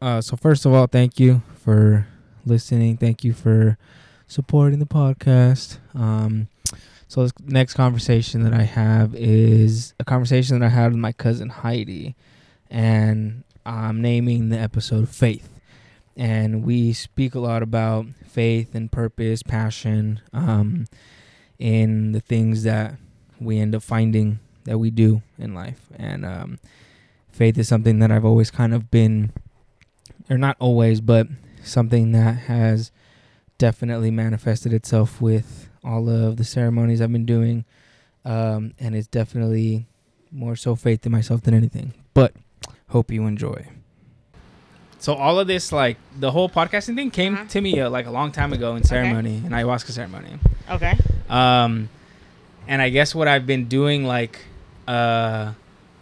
Uh, so first of all, thank you for listening. Thank you for supporting the podcast. Um, so this next conversation that I have is a conversation that I had with my cousin Heidi, and I'm naming the episode "Faith." And we speak a lot about faith and purpose, passion, um, in the things that we end up finding that we do in life. And um, faith is something that I've always kind of been, or not always, but something that has definitely manifested itself with all of the ceremonies I've been doing. Um, and it's definitely more so faith in myself than anything. But hope you enjoy. So all of this, like the whole podcasting thing, came Uh-huh. to me uh, like a long time ago in ceremony, an ayahuasca ceremony. Okay. Um, and I guess what I've been doing like uh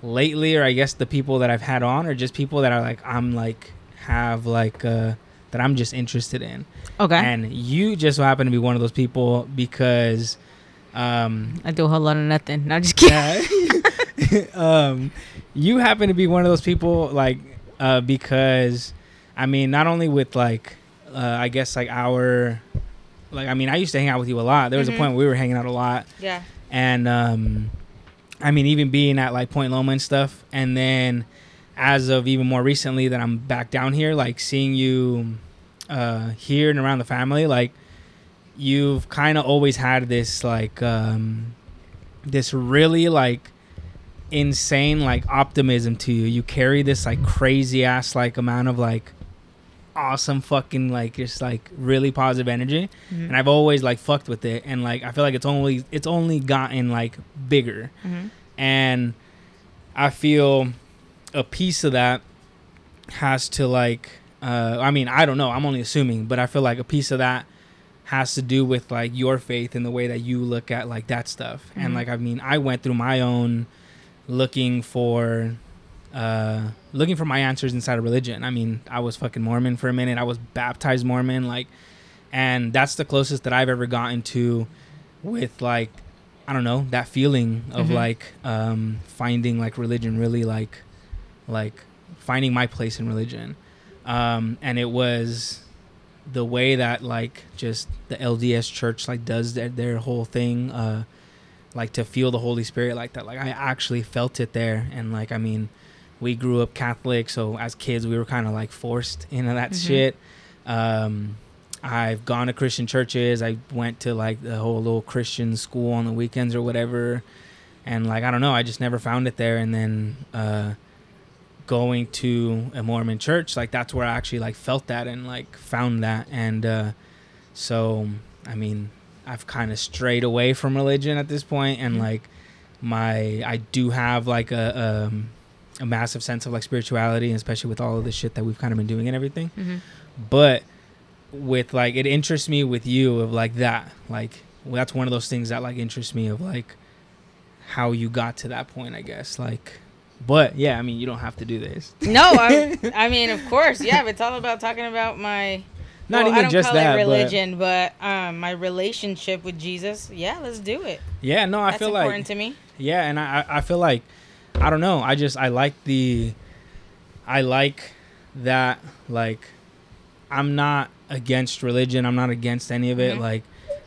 lately, or I guess the people that I've had on, are just people that are like I'm like have like uh that I'm just interested in. Okay. And you just so happen to be one of those people because um I do a whole lot of nothing. No, I'm just kidding. yeah. um, you happen to be one of those people, like, uh, because, I mean, not only with like, uh, I guess like our, like, I mean, I used to hang out with you a lot. There was Mhm. a point where we were hanging out a lot, Yeah. and um, I mean, even being at like Point Loma and stuff, and then as of even more recently that I'm back down here, like seeing you uh, here and around the family, like you've kind of always had this like um, this really like insane like optimism to you. You carry this like crazy ass like amount of like awesome fucking like just like really positive energy Mhm. and I've always like fucked with it and like I feel like it's only it's only gotten like bigger Mhm. and I feel a piece of that has to like uh I mean I don't know I'm only assuming but I feel like a piece of that has to do with like your faith and the way that you look at like that stuff and Mhm. like I mean I went through my own looking for uh looking for my answers inside of religion I mean I was fucking Mormon for a minute I was baptized Mormon like and that's the closest that I've ever gotten to with like I don't know that feeling of Mhm. like um finding like religion really like like finding my place in religion um and it was the way that like just the LDS church like does their, their whole thing uh like to feel the Holy Spirit like that like I actually felt it there and like I mean we grew up Catholic so as kids we were kind of like forced into that Mhm. shit um I've gone to Christian churches. I went to like the whole little Christian school on the weekends or whatever. And like I don't know, I just never found it there and then uh going to a Mormon church, like that's where I actually like felt that and like found that and uh so I mean, I've kind of strayed away from religion at this point and Mhm. like my I do have like a um a massive sense of like spirituality, especially with all of the shit that we've kind of been doing and everything Mhm. but with like it interests me with you of like that like well, that's one of those things that like interests me of like how you got to that point i guess like but yeah i mean you don't have to do this No, I, I mean, of course, yeah. But it's all about talking about my. not well, I even don't just call that it religion, but, um, my relationship with Jesus. Yeah, let's do it. yeah no i That's feel like important to me. yeah and I, I I feel like i don't know i just i like the i like that like i'm not against religion i'm not against any of it Mhm. like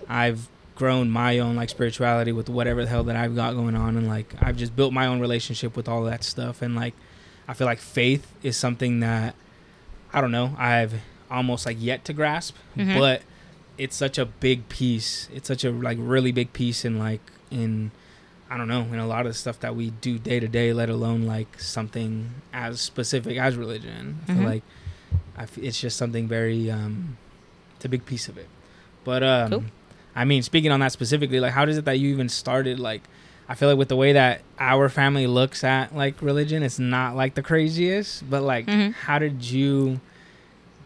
i've grown my own like spirituality with whatever the hell that i've got going on and like i've just built my own relationship with all that stuff and like i feel like faith is something that i don't know i've almost like yet to grasp Mhm. but it's such a big piece it's such a like really big piece in like in I don't know, in a lot of the stuff that we do day to day, let alone like something as specific as religion. I feel Mhm. like I f- it's just something very, um, it's a big piece of it. But um, Cool. I mean, speaking on that specifically, like, how does it that you even started? Like, I feel like with the way that our family looks at like religion, it's not like the craziest. But like, Mhm. how did you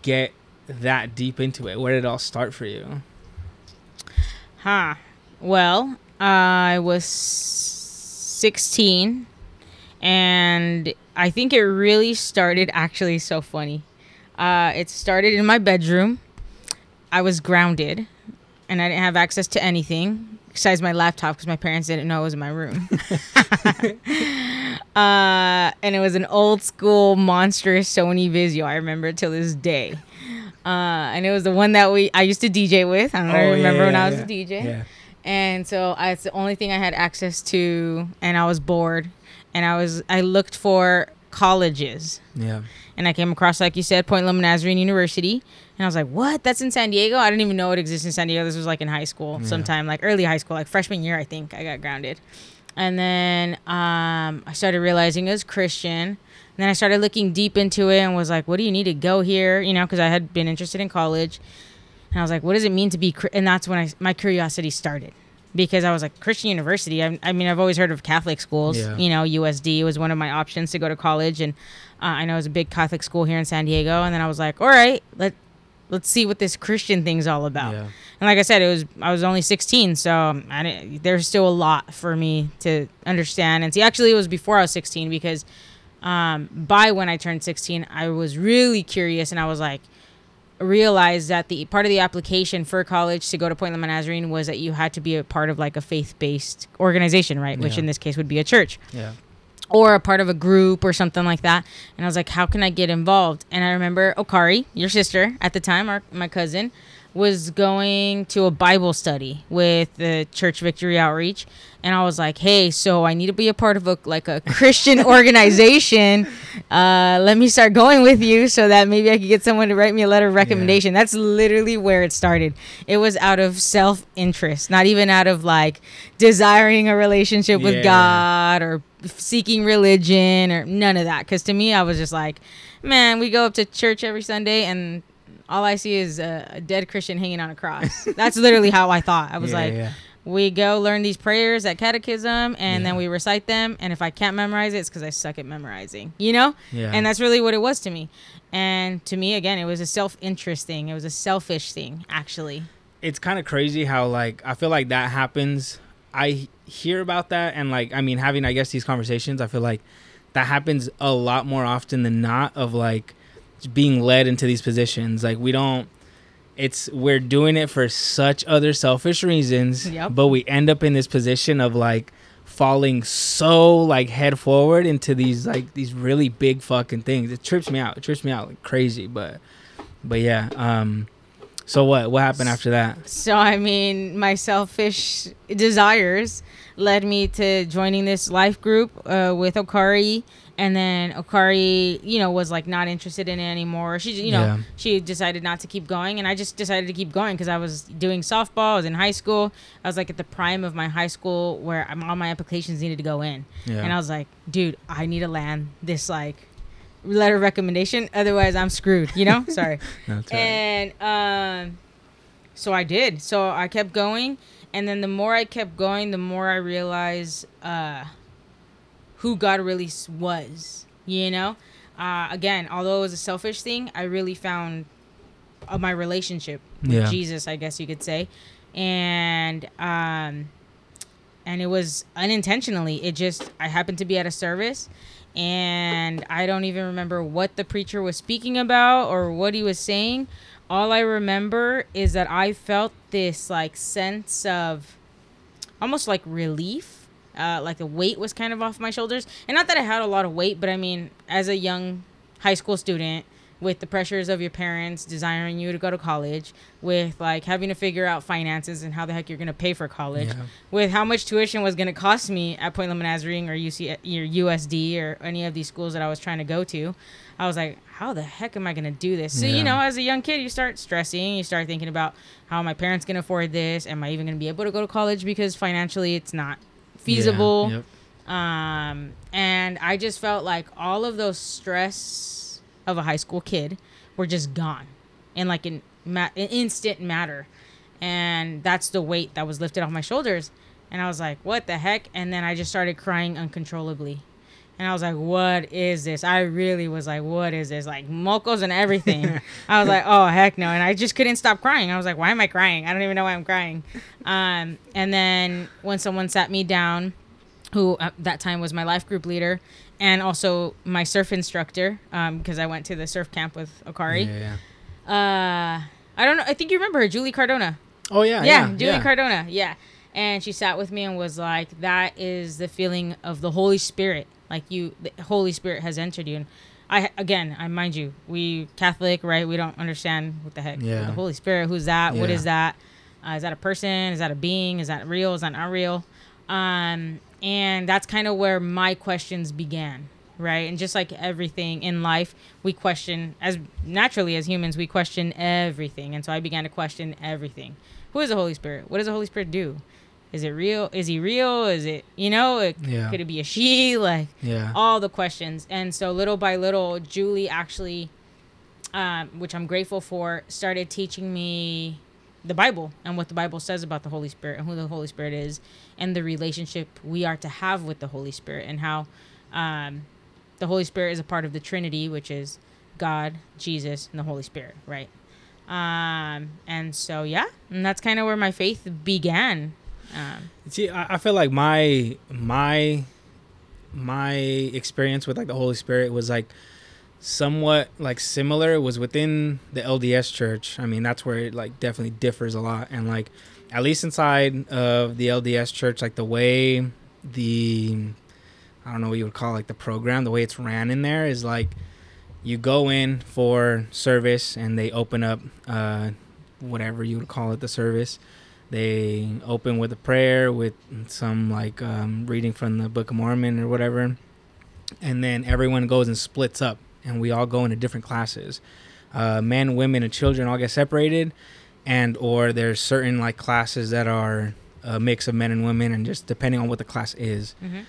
get that deep into it? Where did it all start for you? Huh. Well, I was 16 and I think it really started actually so funny. Uh, it started in my bedroom. I was grounded and I didn't have access to anything besides my laptop because my parents didn't know it was in my room. Uh, and it was an old school monstrous Sony Vizio. I remember it till this day. Uh, and it was the one that we I used to DJ with. I don't know. I Oh, yeah, remember when yeah, I was yeah. a DJ. Yeah. And so I, it's the only thing I had access to, and I was bored, and I was I looked for colleges, Yeah. and I came across like you said, Point Loma Nazarene University, and I was like, what? That's in San Diego? I didn't even know it existed in San Diego. This was like in high school, Yeah. sometime like early high school, like freshman year, I think I got grounded, and then um, I started realizing it was Christian. And then I started looking deep into it and was like, what do you need to go here? You know, because I had been interested in college. And I was like, what does it mean to be? And that's when I my curiosity started, because I was like Christian University. I, I mean, I've always heard of Catholic schools. Yeah. You know, USD was one of my options to go to college, and uh, I know it was a big Catholic school here in San Diego. And then I was like, all right, let let's see what this Christian thing's all about. Yeah. And like I said, it was I was only 16, so there's still a lot for me to understand and see. Actually, it was before I was 16 because um, by when I turned 16, I was really curious and I was like realized that the part of the application for college to go to Point Loma Nazarene was that you had to be a part of like a faith-based organization, right? Which in this case would be a church Yeah. or a part of a group or something like that. And I was like, how can I get involved? And I remember Okari, your sister at the time, our, my cousin, was going to a Bible study with the Church Victory Outreach. And I was like, hey, so I need to be a part of a like a Christian organization. Uh, let me start going with you so that maybe I could get someone to write me a letter of recommendation. That's literally where it started. It was out of self interest, not even out of like desiring a relationship with Yeah. God or seeking religion or none of that. Because to me, I was just like, man, we go up to church every Sunday and all I see is a, a dead Christian hanging on a cross. That's literally how I thought. I was Yeah, like, yeah. we go learn these prayers at catechism and then we recite them. And if I can't memorize it, it's because I suck at memorizing, you know? Yeah. And that's really what it was to me. And to me, again, it was a self interest thing, it was a selfish thing, actually. it's kind of crazy how like I feel like that happens. I hear about that and like I mean having I guess these conversations, I feel like that happens a lot more often than not of like being led into these positions. Like we don't it's we're doing it for such other selfish reasons, Yep. but we end up in this position of like falling so like head forward into these like these really big fucking things. It trips me out. It trips me out like crazy, but but yeah, um so what what happened after that? So I mean, my selfish desires led me to joining this life group uh, with Okari, and then Okari, you know, was like not interested in it anymore. She, you know, Yeah. she decided not to keep going, and I just decided to keep going because I was doing softball. I was in high school. I was like at the prime of my high school where I'm, all my applications needed to go in, Yeah. and I was like, dude, I need to land this like letter of recommendation, otherwise I'm screwed. You know, sorry. No, it's all right. And um, so I did. So I kept going, and then the more I kept going, the more I realized uh, who God really was. You know, uh, again, although it was a selfish thing, I really found uh, my relationship with Yeah. Jesus, I guess you could say, and um, and it was unintentionally. It just I happened to be at a service. And I don't even remember what the preacher was speaking about or what he was saying. All I remember is that I felt this like sense of almost like relief. Uh, like the weight was kind of off my shoulders. And not that I had a lot of weight, but I mean, as a young high school student, with the pressures of your parents desiring you to go to college, with like having to figure out finances and how the heck you're gonna pay for college, Yeah. with how much tuition was gonna cost me at Point Loma Nazarene or UC or USD or any of these schools that I was trying to go to, I was like, how the heck am I gonna do this? So Yeah. you know, as a young kid, you start stressing, you start thinking about how my parents can afford this. Am I even gonna be able to go to college because financially it's not feasible? Yeah. Yep. um, and I just felt like all of those stress of a high school kid were just gone in like an, ma- an instant matter, and that's the weight that was lifted off my shoulders. And I was like, "What the heck?" And then I just started crying uncontrollably. And I was like, what is this? I really was like, what is this? Like mocos and everything. I was like, oh, heck no. And I just couldn't stop crying. I was like, why am I crying? I don't even know why I'm crying. Um, and then when someone sat me down, who at that time was my life group leader and also my surf instructor, because I went to the surf camp with Okari. Yeah, yeah. Uh, I don't know. I think you remember her, Julie Cardona Oh yeah. yeah, Yeah. Julie yeah. Cardona. Yeah. And she sat with me and was like, that is the feeling of the Holy Spirit. Like you, the Holy Spirit has entered you. And I again, I mind you, we Catholic, right? We don't understand what the heck Yeah. the Holy Spirit. Who's that? What Yeah. is that? Uh, is that a person? Is that a being? Is that real? Is that not real? Um, and that's kind of where my questions began, right? And just like everything in life, we question as naturally as humans, we question everything. And so I began to question everything. Who is the Holy Spirit? What does the Holy Spirit do? Is it real? Is he real? Is it you know? It, Yeah. Could it be a she? Like Yeah. all the questions. And so little by little, Julie actually, um, which I'm grateful for, started teaching me the Bible and what the Bible says about the Holy Spirit and who the Holy Spirit is and the relationship we are to have with the Holy Spirit and how um, the Holy Spirit is a part of the Trinity, which is God, Jesus, and the Holy Spirit, right? Um, and so, yeah, and that's kind of where my faith began. Um, See, I, I feel like my my my experience with like the Holy Spirit was like somewhat like similar. It was within the LDS church. I mean, that's where it like definitely differs a lot. And like at least inside of the LDS church, like the way the I don't know what you would call like the program, the way it's ran in there is like you go in for service and they open up uh whatever you would call it the service they open with a prayer with some like um, reading from the book of mormon or whatever. And then everyone goes and splits up and we all go into different classes. Uh, men women and children all get separated and or there's certain like classes that are a mix of men and women and just depending on what the class is. Mhm.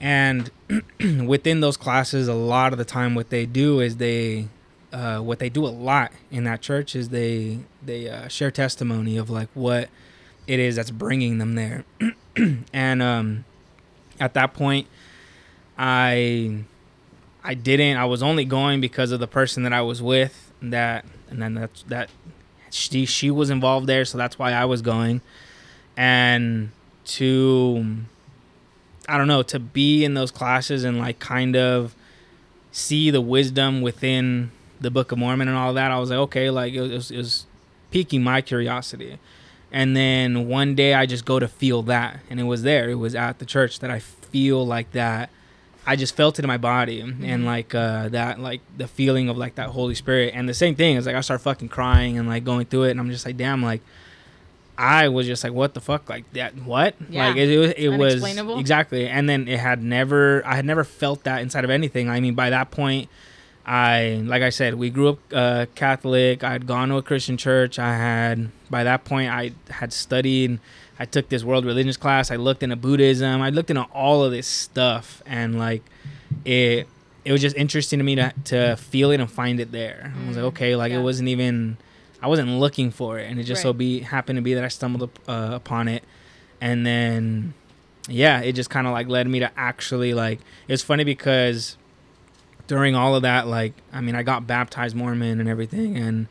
and within those classes a lot of the time what they do is they uh, what they do a lot in that church is they they uh, share testimony of like what it is that's bringing them there and um, at that point i i didn't i was only going because of the person that i was with that and then that's that she she was involved there so that's why i was going and to I don't know, to be in those classes and like kind of see the wisdom within the Book of Mormon and all that, I was like, okay, like it was, it was piquing my curiosity. And then one day I just go to feel that, and it was there. It was at the church that I feel like that. I just felt it in my body, and like uh, that, like the feeling of like that Holy Spirit. And the same thing is like I start fucking crying and like going through it, and I'm just like, damn, like I was just like, what the fuck, like that, what? Yeah. Like it, it, was- it was exactly. And then it had never, I had never felt that inside of anything. I mean, by that point, I, like I said, we grew up uh, Catholic. I had gone to a Christian church. I had, by that point, I had studied. I took this world religions class. I looked into Buddhism. I looked into all of this stuff, and like, it, it was just interesting to me to to feel it and find it there. I was like, Mm, okay, like yeah. it wasn't even, I wasn't looking for it, and it just so be happened to be that I stumbled up, uh, upon it, and then, yeah, it just kind of like led me to actually like. It's funny because during all of that, like, I mean, I got baptized Mormon and everything, and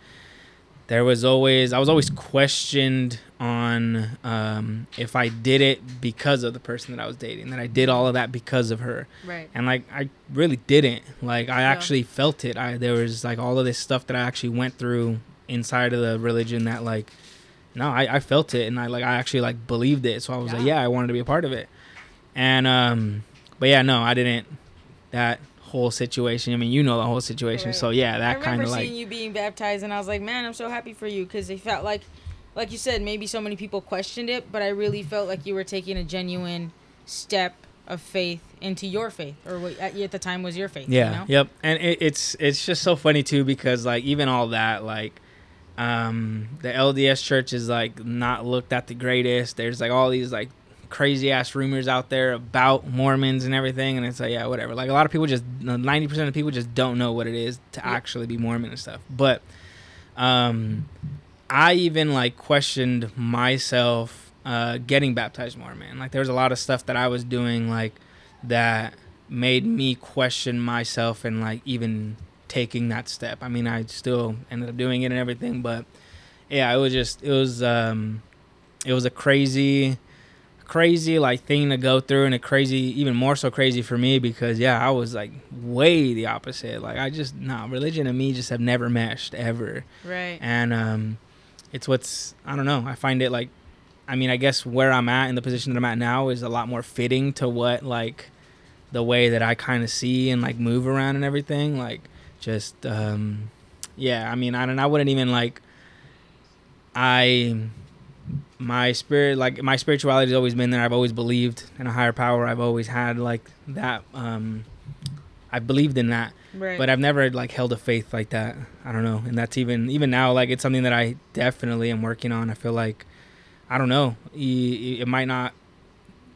there was always I was always questioned on um, if I did it because of the person that I was dating, that I did all of that because of her, right. and like I really didn't. Like I Yeah. actually felt it. I there was like all of this stuff that I actually went through inside of the religion that like no, I, I felt it and I like I actually like believed it. So I was like, Yeah. yeah, I wanted to be a part of it. And um but yeah, no, I didn't that whole situation. I mean, you know the whole situation. Right. So yeah, that kind of seeing like you being baptized, and I was like, man, I'm so happy for you because it felt like, like you said, maybe so many people questioned it, but I really felt like you were taking a genuine step of faith into your faith, or what at, at the time was your faith. Yeah. You know? Yep. And it, it's it's just so funny too because like even all that like um the LDS church is like not looked at the greatest. There's like all these like crazy ass rumors out there about Mormons and everything and it's like yeah, whatever. Like a lot of people just 90% of people just don't know what it is to actually be Mormon and stuff. But um I even like questioned myself uh getting baptized Mormon. Like there was a lot of stuff that I was doing like that made me question myself and like even taking that step. I mean, I still ended up doing it and everything, but yeah, it was just it was um it was a crazy crazy like thing to go through and a crazy even more so crazy for me because yeah, I was like way the opposite. Like I just no, religion and me just have never meshed ever Right. and um, it's what's I don't know. I find it like, I mean, I guess where I'm at in the position that I'm at now is a lot more fitting to what like the way that I kind of see and like move around and everything. Like just um, yeah. I mean, I don't. I wouldn't even like. I my spirit like my spirituality has always been there. I've always believed in a higher power. I've always had like that um i've believed in that. Right. but i've never like held a faith like that. I don't know. And that's even even now like it's something that i definitely am working on. I feel like i don't know. Y- it might not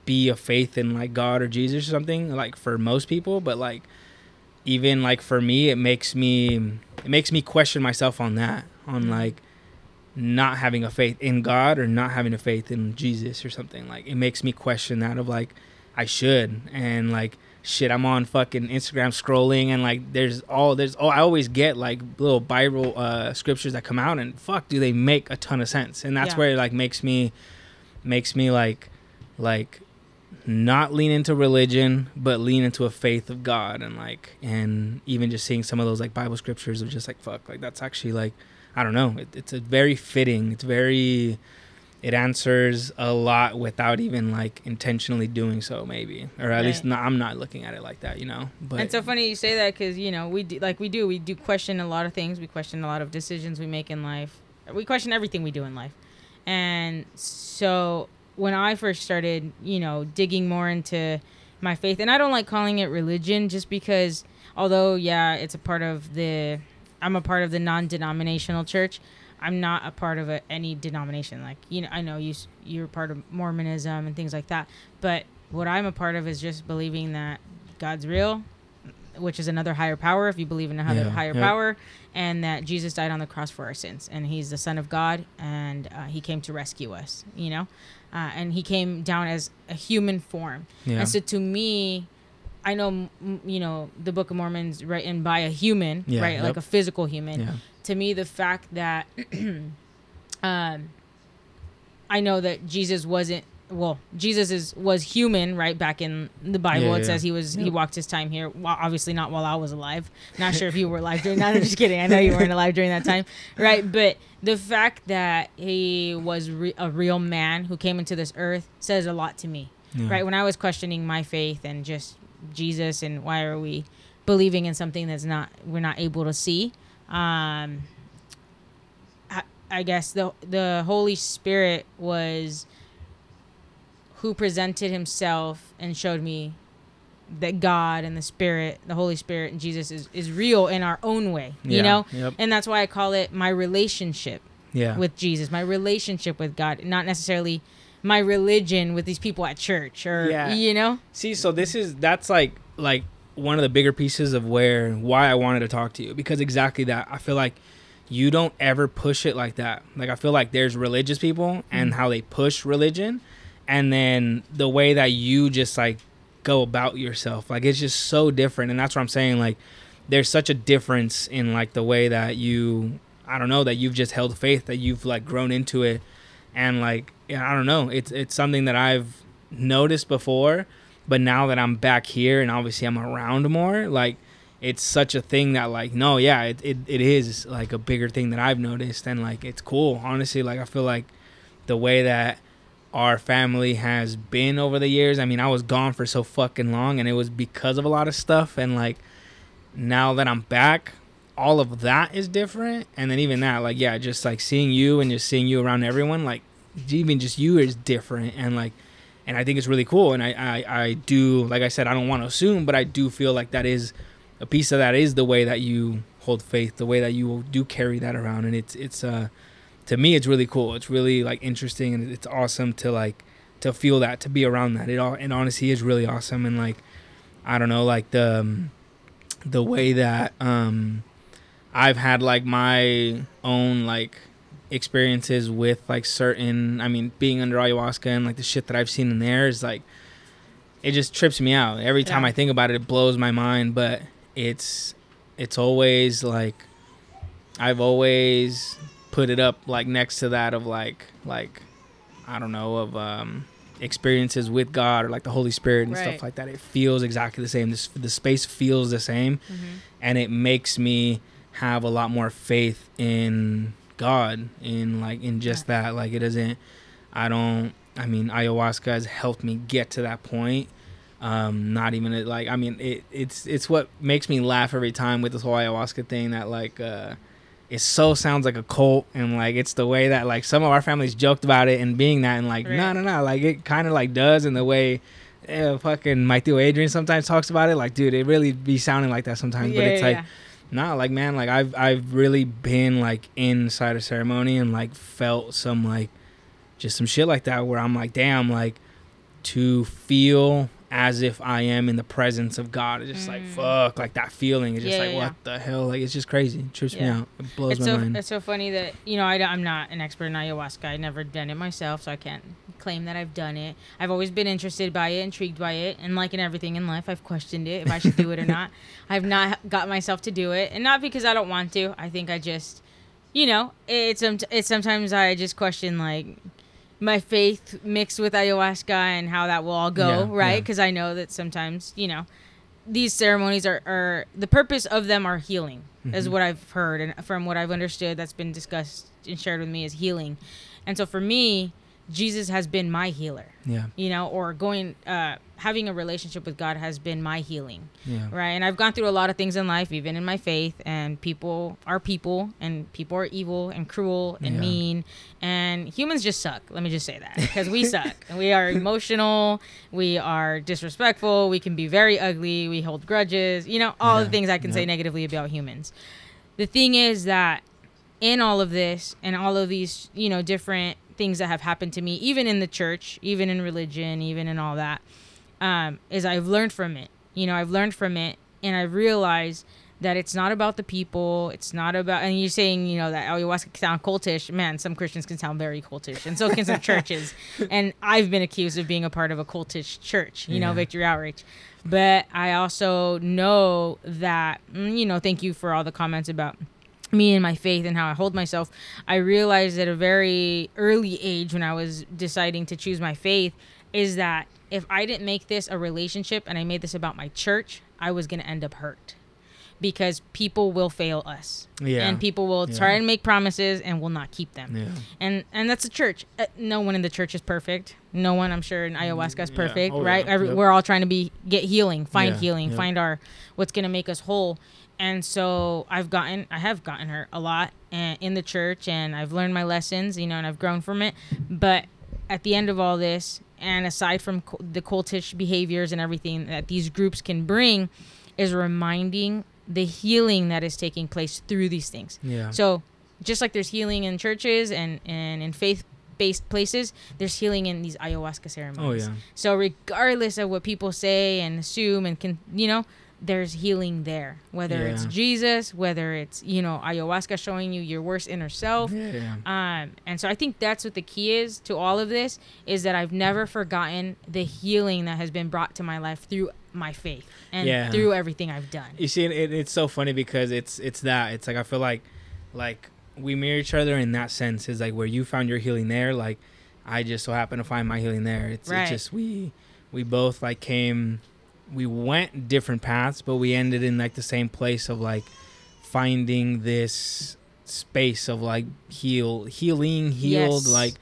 be a faith in like god or jesus or something like for most people. But like even like for me it makes me it makes me question myself on that on like not having a faith in God or not having a faith in Jesus or something. Like it makes me question that of like I should and like shit I'm on fucking Instagram scrolling and like there's all there's oh I always get like little Bible uh scriptures that come out and fuck do they make a ton of sense. And that's Yeah. where it like makes me makes me like like not lean into religion but lean into a faith of God and like and even just seeing some of those like Bible scriptures of just like fuck like that's actually like I don't know. It, it's a very fitting. It's very. It answers a lot without even like intentionally doing so, maybe, or at least not, I'm not looking at it like that, you know. But and so funny you say that because you know we do, like we do we do question a lot of things. We question a lot of decisions we make in life. We question everything we do in life. And so when I first started, you know, digging more into my faith, and I don't like calling it religion, just because although yeah, it's a part of the, I'm a part of the non-denominational church. I'm not a part of a, any denomination. Like you know, I know you you're part of Mormonism and things like that, but what I'm a part of is just believing that God's real, which is another higher power. If you believe in another Yeah, higher yeah. power, and that Jesus died on the cross for our sins, and He's the Son of God, and uh, He came to rescue us. You know, uh, and He came down as a human form. yeah, And so to me, I know m- m- you know the Book of Mormon's written by a human, Yeah, right, like a physical human. Yeah, to me the fact that um i know that jesus wasn't well jesus is was human right back in the bible. Yeah, it says he was he walked his time here well, obviously not while i was alive. Not sure if you were alive during that. I'm just kidding. I know you weren't alive during that time right? But the fact that he was re- a real man who came into this earth says a lot to me yeah. right? When i was questioning my faith and just jesus and why are we believing in something that's not we're not able to see? Um I, I guess the the holy spirit was who presented himself and showed me that god and the spirit the holy spirit and jesus is, is real in our own way you Yeah, know? yep. and that's why i call it my relationship yeah, with Jesus, my relationship with God, not necessarily my religion with these people at church or Yeah. you know. See, so this is that's like like one of the bigger pieces of where why I wanted to talk to you because exactly that. I feel like you don't ever push it like that. Like I feel like there's religious people and mm. how they push religion and then the way that you just like go about yourself. Like it's just so different and that's what I'm saying like there's such a difference in like the way that you I don't know that you've just held faith that you've like grown into it and like yeah, I don't know. It's it's something that I've noticed before but now that I'm back here and obviously I'm around more like it's such a thing that like no yeah it, it, it is like a bigger thing that I've noticed and like it's cool. Honestly like I feel like the way that our family has been over the years I mean I was gone for so fucking long and it was because of a lot of stuff and like now that I'm back all of that is different. And then even that like yeah just like seeing you and just seeing you around everyone like even just you is different and like and I think it's really cool and I I, I do like I said I don't want to assume but I do feel like that is a piece of that is the way that you hold faith the way that you do carry that around and it's it's uh to me it's really cool. It's really like interesting and it's awesome to like to feel that to be around that. It all and honestly is really awesome and like I don't know like the um, the way that um I've had like my own like experiences with like certain I mean being under ayahuasca and like the shit that I've seen in there is like it just trips me out. Every time Yeah. I think about it it blows my mind, but it's it's always like I've always put it up like next to that of like like I don't know of um experiences with God or like the Holy Spirit and Right. stuff like that. It feels exactly the same. This the space feels the same and it makes me have a lot more faith in God in like in just that like it doesn't I don't I mean ayahuasca has helped me get to that point. Um, not even like I mean it, it's it's what makes me laugh every time with this whole ayahuasca thing that like uh, it so sounds like a cult and like it's the way that like some of our families joked about it and being that and like no no no like it kind of like does in the way uh, fucking my tío Adrian sometimes talks about it. Like dude it really be sounding like that sometimes but it's like Nah, like man, like I've I've really been like inside a ceremony and like felt some like just some shit like that where I'm like, damn, like to feel as if I am in the presence of God. It's just like Mm. fuck, like that feeling is just Yeah, like yeah, what the hell? Like it's just crazy. It trips me out. It blows it's my so mind. it's so funny that you know I, am not an expert in ayahuasca. I never done it myself, so I can't claim that I've done it. I've always been interested by it, intrigued by it, and like in everything in life, I've questioned it if I should do it or not. I've not got myself to do it, and not because I don't want to. I think I just, you know, it's it's sometimes I just question like my faith mixed with ayahuasca and how that will all go, Yeah, right? yeah. Because I know that sometimes, you know, these ceremonies are, are the purpose of them are healing, is Mhm. what I've heard and from what I've understood that's been discussed and shared with me is healing. And so for me, Jesus has been my healer, yeah, you know, or going uh having a relationship with God has been my healing. Yeah, right? And i've gone through a lot of things in life even in my faith and people are people and people are evil and cruel and Yeah. mean and humans just suck. Let me just say that because we suck. And we are emotional. We are disrespectful. We can be very ugly. We hold grudges. You know all the things i can say negatively about humans. The thing is that in all of this and all of these you know different things that have happened to me even in the church even in religion even in all that um, is I've learned from it. You know, I've learned from it, and I realize that it's not about the people. It's not about. And you're saying, you know, that ayahuasca can sound cultish. Man, some Christians can sound very cultish, and so can some churches. And I've been accused of being a part of a cultish church. You know, Victory Outreach. But I also know that, mm, you know, thank you for all the comments about me and my faith and how I hold myself, I realized at a very early age when I was deciding to choose my faith is that if I didn't make this a relationship and I made this about my church, I was going to end up hurt because people will fail us. yeah, And people will Yeah. try and make promises and will not keep them. yeah. And and that's a church. Uh, no one in the church is perfect. No one, I'm sure, in ayahuasca is Yeah. perfect, Oh, right? yeah. Every, Yep. We're all trying to be get healing, find Yeah. healing, Yep. find our what's gonna make us whole. And so I've gotten, I have gotten hurt a lot and in the church, and I've learned my lessons, you know, and I've grown from it. But at the end of all this, and aside from cu- the cultish behaviors and everything that these groups can bring, is reminding the healing that is taking place through these things. Yeah. So just like there's healing in churches and, and in faith based places, there's healing in these ayahuasca ceremonies. oh yeah. So regardless of what people say and assume and can you know, there's healing there. Whether it's Jesus, whether it's, you know, ayahuasca showing you your worst inner self. Yeah. Um, and so I think that's what the key is to all of this is that I've never forgotten the healing that has been brought to my life through my faith and Yeah. through everything I've done. You see, it, it's so funny because it's it's that it's like I feel like like we mirror each other in that sense. Is like where you found your healing there, like I just so happen to find my healing there. It's, Right. it's just we we both like came, we went different paths, but we ended in like the same place of like finding this space of like heal, healing, healed, Yes. like.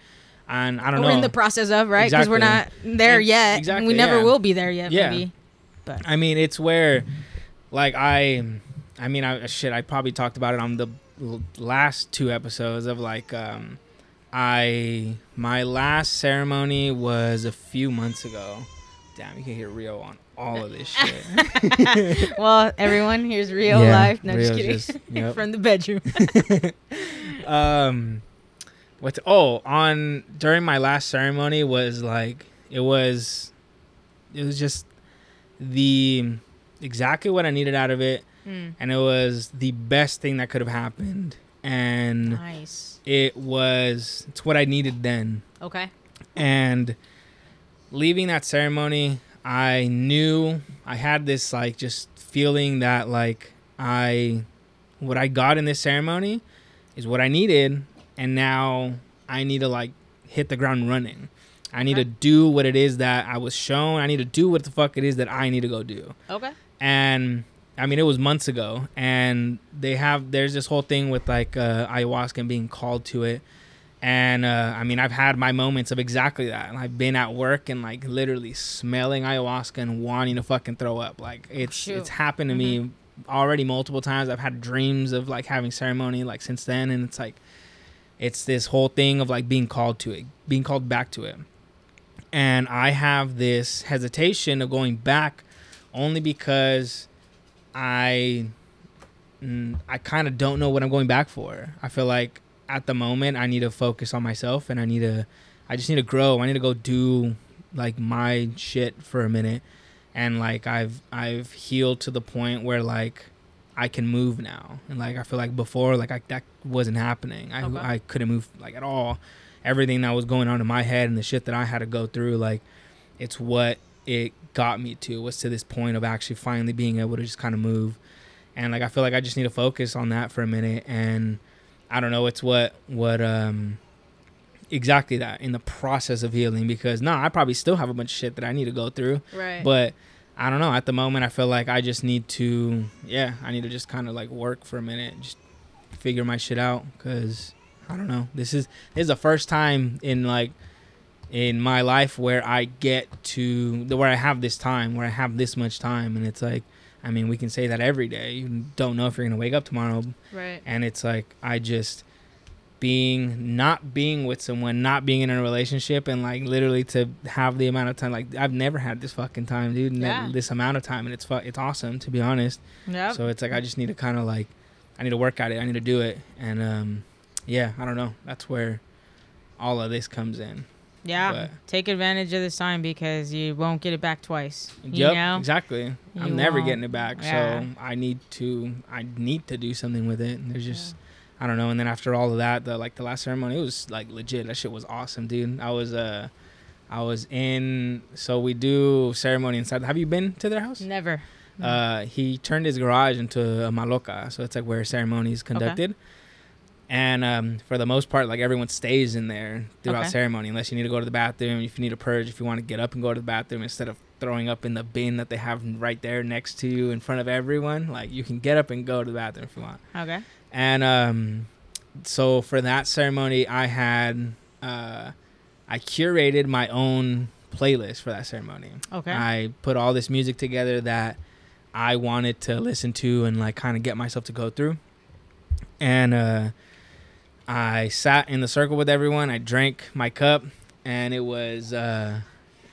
And I don't know. we're know. in the process of right because we're not there And- yet. exactly, we never yeah. will be there yet. Yeah. Maybe. But I mean, it's where, like, I, I mean, I shit. I probably talked about it on the last two episodes of like, um, I my last ceremony was a few months ago. Damn, you can hear Rio on all of this shit. well, everyone here's real Yeah, life. No, just Rio's kidding. just- yep. From the bedroom. um, what's oh on during my last ceremony was like it was, it was just the exactly what I needed out of it. Mm, and it was the best thing that could have happened and nice. it was it's what i needed then Okay. and leaving that ceremony i knew i had this like just feeling that like i what i got in this ceremony is what i needed and now i need to like hit the ground running. I need to do what it is that i was shown. I need to do what the fuck it is that i need to go do. Okay. and I mean it was months ago, and they have there's this whole thing with like uh, ayahuasca and being called to it, And uh, I mean, I've had my moments of exactly that. And I've been at work and like literally smelling ayahuasca and wanting to fucking throw up. Like it's Shoot. it's happened to me already multiple times. I've had dreams of like having ceremony like since then, and it's like it's this whole thing of like being called to it, being called back to it. And I have this hesitation of going back only because I mm, I kind of don't know what I'm going back for. I feel like at the moment I need to focus on myself and I need to I just need to grow. I need to go do like my shit for a minute and like I've I've healed to the point where like I can move now. And like I feel like before like I, that wasn't happening. I Okay. I couldn't move like at all. Everything that was going on in my head and the shit that I had to go through like it's what it got me to was to this point of actually finally being able to just kind of move and like i feel like i just need to focus on that for a minute and i don't know it's what what um exactly that in the process of healing because no i probably still have a bunch of shit that i need to go through Right. but i don't know at the moment i feel like i just need to yeah i need to just kind of like work for a minute just figure my shit out because i don't know this is this is the first time in like in my life where I get to where I have this time, where I have this much time, and it's like, I mean, we can say that every day. You don't know if you're gonna wake up tomorrow, right. and it's like I just being not being with someone, not being in a relationship, and like literally to have the amount of time. Like I've never had this fucking time, dude. Yeah. This amount of time, and it's fu- it's awesome to be honest. Yep. So it's like I just need to kind of like I need to work at it. I need to do it, and um, yeah, I don't know. That's where all of this comes in. Yeah. but- Take advantage of this time because you won't get it back twice. You Yep, know? exactly. You I'm never won't. getting it back, Yeah. so I need to. I need to do something with it. And there's just, I don't know. And then after all of that, the like the last ceremony, it was like legit. That shit was awesome, dude. I was uh, I was in. So we do ceremony inside. Have you been to their house? Never. Uh, he turned his garage into a maloca, so it's like where ceremonies conducted. And um, for the most part, like everyone stays in there throughout Okay. ceremony, unless you need to go to the bathroom. If you need to purge, if you want to get up and go to the bathroom instead of throwing up in the bin that they have right there next to you in front of everyone, like you can get up and go to the bathroom if you want. Okay. And um, so for that ceremony, I had uh, I curated my own playlist for that ceremony. Okay. I put all this music together that I wanted to listen to and like kind of get myself to go through. And uh, I sat in the circle with everyone. I drank my cup, and it was uh,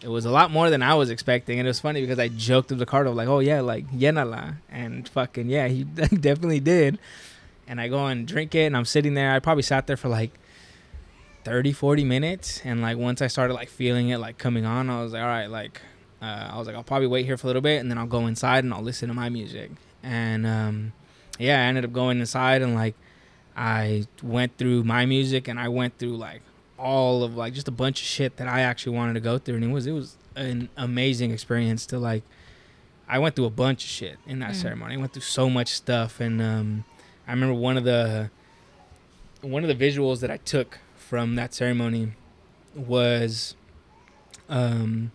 it was a lot more than I was expecting. And it was funny because I joked with Ricardo like, "Oh yeah, like yenala," and fucking yeah, he definitely did. And I go and drink it, and I'm sitting there. I probably sat there for like 30 40 minutes and like once i started like feeling it like coming on i was like all right like uh, i was like i'll probably wait here for a little bit and then i'll go inside and i'll listen to my music and um yeah i ended up going inside and like i went through my music and i went through like all of like just a bunch of shit that i actually wanted to go through. And it was it was an amazing experience to like i went through a bunch of shit in that Mm. ceremony. I went through so much stuff. And um i remember one of the one of the visuals that i took from that ceremony was um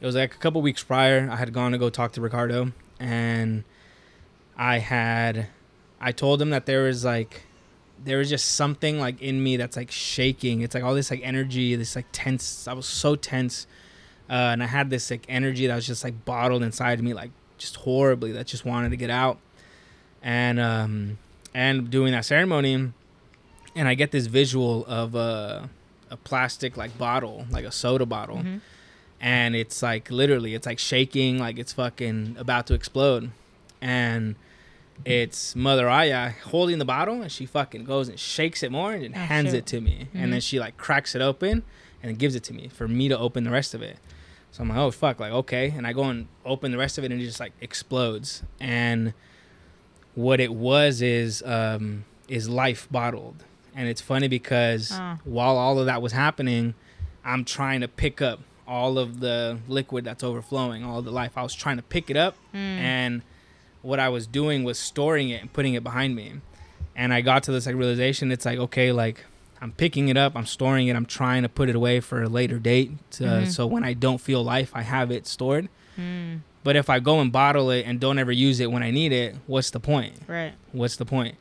it was like a couple weeks prior i had gone to go talk to ricardo. And i had i told him that there was like there was just something like in me that's like shaking. It's like all this like energy this like tense i was so tense uh, and i had this like energy that was just like bottled inside of me like just horribly that just wanted to get out. And um and doing that ceremony and I get this visual of a a plastic like bottle, like a soda bottle, Mhm. and it's like literally, it's like shaking, like it's fucking about to explode, and it's Mother Aya holding the bottle, and she fucking goes and shakes it more and then Oh, hands shit. it to me, and then Mhm. she like cracks it open and gives it to me for me to open the rest of it. So I'm like, oh fuck, like okay, and I go and open the rest of it, and it just like explodes, and what it was is um is life bottled and it's funny because Oh. while all of that was happening i'm trying to pick up all of the liquid that's overflowing all the life i was trying to pick it up Mm. and what i was doing was storing it and putting it behind me and i got to this like realization it's like okay like i'm picking it up i'm storing it i'm trying to put it away for a later date to, Mhm. so when i don't feel life i have it stored Mm. but if i go and bottle it and don't ever use it when i need it what's the point Right. what's the point?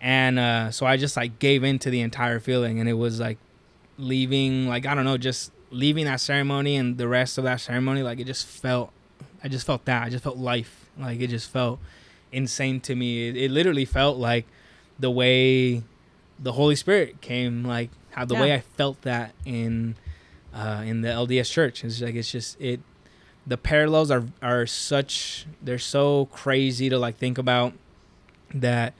and uh, so I just like gave in to the entire feeling, and it was like leaving, like I don't know, just leaving that ceremony and the rest of that ceremony, like it just felt, I just felt that, I just felt life, like it just felt insane to me. It, it literally felt like the way the Holy Spirit came, like how the Yeah. way I felt that in uh, in the LDS church. It's like it's just it. The parallels are are such they're so crazy to like think about that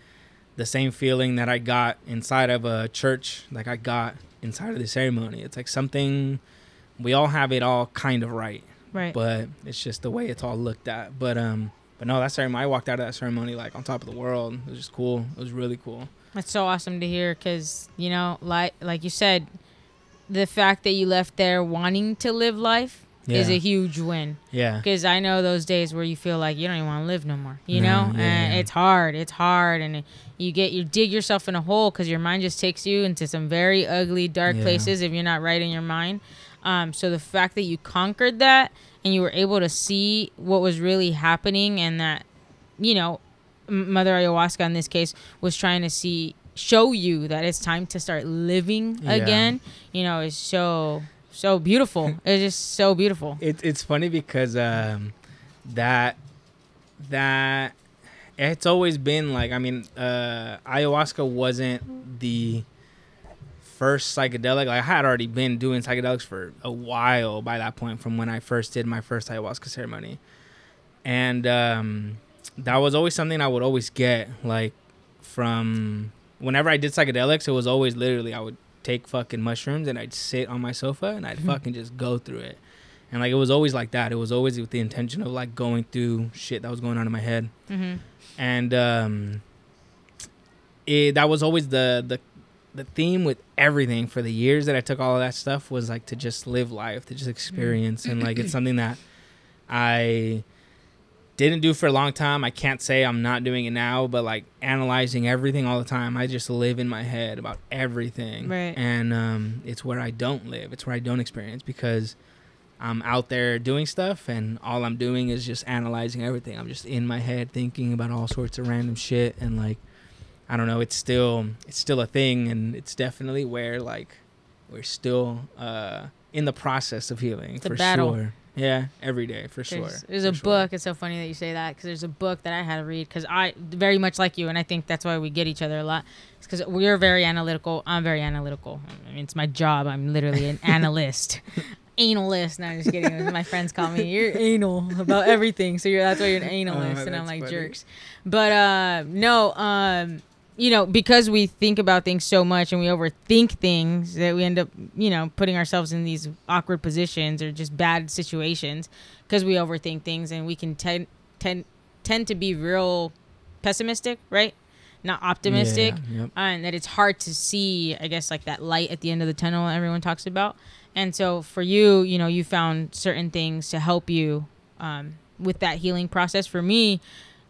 the same feeling that I got inside of a church, like I got inside of the ceremony. It's like something we all have it all kind of right, Right. but it's just the way it's all looked at. But um, but no, that ceremony, I walked out of that ceremony like on top of the world. It was just cool. It was really cool. That's so awesome to hear because, you know, like like you said, the fact that you left there wanting to live life is a huge win. Yeah, Because I know those days where you feel like you don't even want to live no more, you No, know? yeah, and yeah. it's hard. It's hard. And you get, you dig yourself in a hole because your mind just takes you into some very ugly, dark Yeah. places if you're not right in your mind. Um, so the fact that you conquered that and you were able to see what was really happening and that, you know, Mother Ayahuasca in this case was trying to see, show you that it's time to start living Yeah. again, you know, is so, so beautiful. it's just so beautiful. It, it's funny because um, that that it's always been like I mean uh, ayahuasca wasn't the first psychedelic. Like I had already been doing psychedelics for a while by that point from when I first did my first ayahuasca ceremony, and um, that was always something I would always get like from whenever I did psychedelics. It was always literally I would take fucking mushrooms and I'd sit on my sofa and I'd fucking just go through it. And like it was always like that. It was always with the intention of like going through shit that was going on in my head. hmm And um it that was always the the the theme with everything for the years that I took all of that stuff was like to just live life, to just experience and like it's something that I didn't do for a long time. I can't say I'm not doing it now, but like analyzing everything all the time, I just live in my head about everything. Right. And um, it's where I don't live. It's where I don't experience because I'm out there doing stuff and all I'm doing is just analyzing everything. I'm just in my head thinking about all sorts of random shit and like I don't know, it's still it's still a thing and it's definitely where like we're still uh in the process of healing It's a for battle. sure. Yeah, every day for sure. There's, there's for a sure. book. It's so funny that you say that because there's a book that I had to read because I very much like you, and I think that's why we get each other a lot. It's because we're very analytical. I'm very analytical. I mean, it's my job. I'm literally an analyst, analyst. No, I'm just kidding. my friends call me you're anal about everything, so you're that's why you're an analyst, and I'm Oh, like funny. jerks. But uh, no, um, you know, because we think about things so much and we overthink things that we end up, you know, putting ourselves in these awkward positions or just bad situations because we overthink things and we can tend tend tend to be real pessimistic, right? Not optimistic, Yeah, yep. and that it's hard to see, I guess, like that light at the end of the tunnel everyone talks about. And so for you, you know, you found certain things to help you um, with that healing process. For me,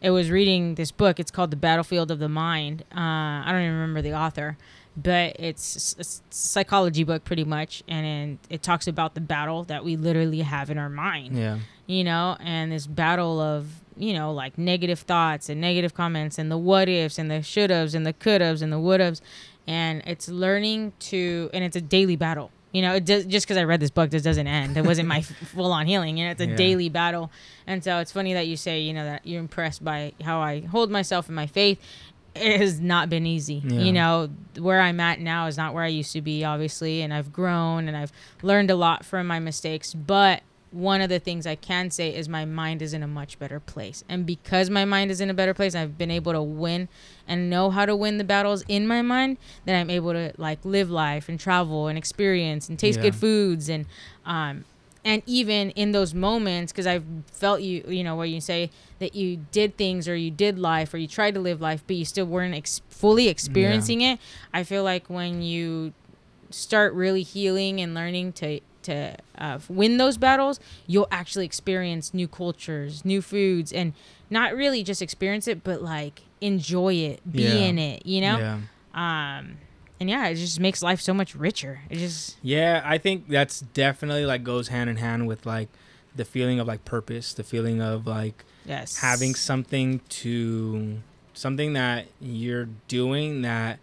it was reading this book. It's called The Battlefield of the Mind. Uh, I don't even remember the author, but it's a psychology book pretty much, and it talks about the battle that we literally have in our mind Yeah. you know, and this battle of, you know, like negative thoughts and negative comments and the what ifs and the should haves and the could haves and the would haves. And it's learning to, and it's a daily battle. You know, it does, just because I read this book, this doesn't end. It wasn't my full on healing. You know, it's a Yeah. daily battle. And so it's funny that you say, you know, that you're impressed by how I hold myself in my faith. It has not been easy. Yeah. You know, where I'm at now is not where I used to be, obviously. And I've grown and I've learned a lot from my mistakes. But one of the things I can say is my mind is in a much better place. And because my mind is in a better place, I've been able to win and know how to win the battles in my mind, then I'm able to like live life and travel and experience and taste Yeah. good foods and um and even in those moments because I've felt you you know where you say that you did things or you did life or you tried to live life but you still weren't ex- fully experiencing it. I feel like when you start really healing and learning to to uh, win those battles, you'll actually experience new cultures, new foods, and not really just experience it, but like enjoy it, be Yeah. in it, you know. Yeah. Um, and yeah, it just makes life so much richer. It just Yeah, I think that's definitely like goes hand in hand with like the feeling of like purpose, the feeling of like yes, having something to something that you're doing that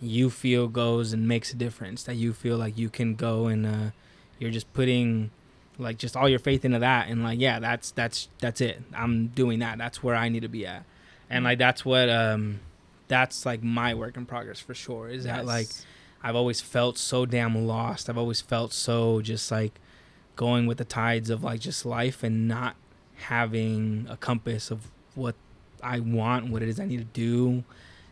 you feel goes and makes a difference that you feel like you can go and uh, you're just putting like just all your faith into that and like yeah that's that's that's it i'm doing that that's where i need to be at and like that's what um that's like my work in progress for sure is that like I've always felt so damn lost. I've always felt so just like going with the tides of like just life and not having a compass of what I want, what it is I need to do.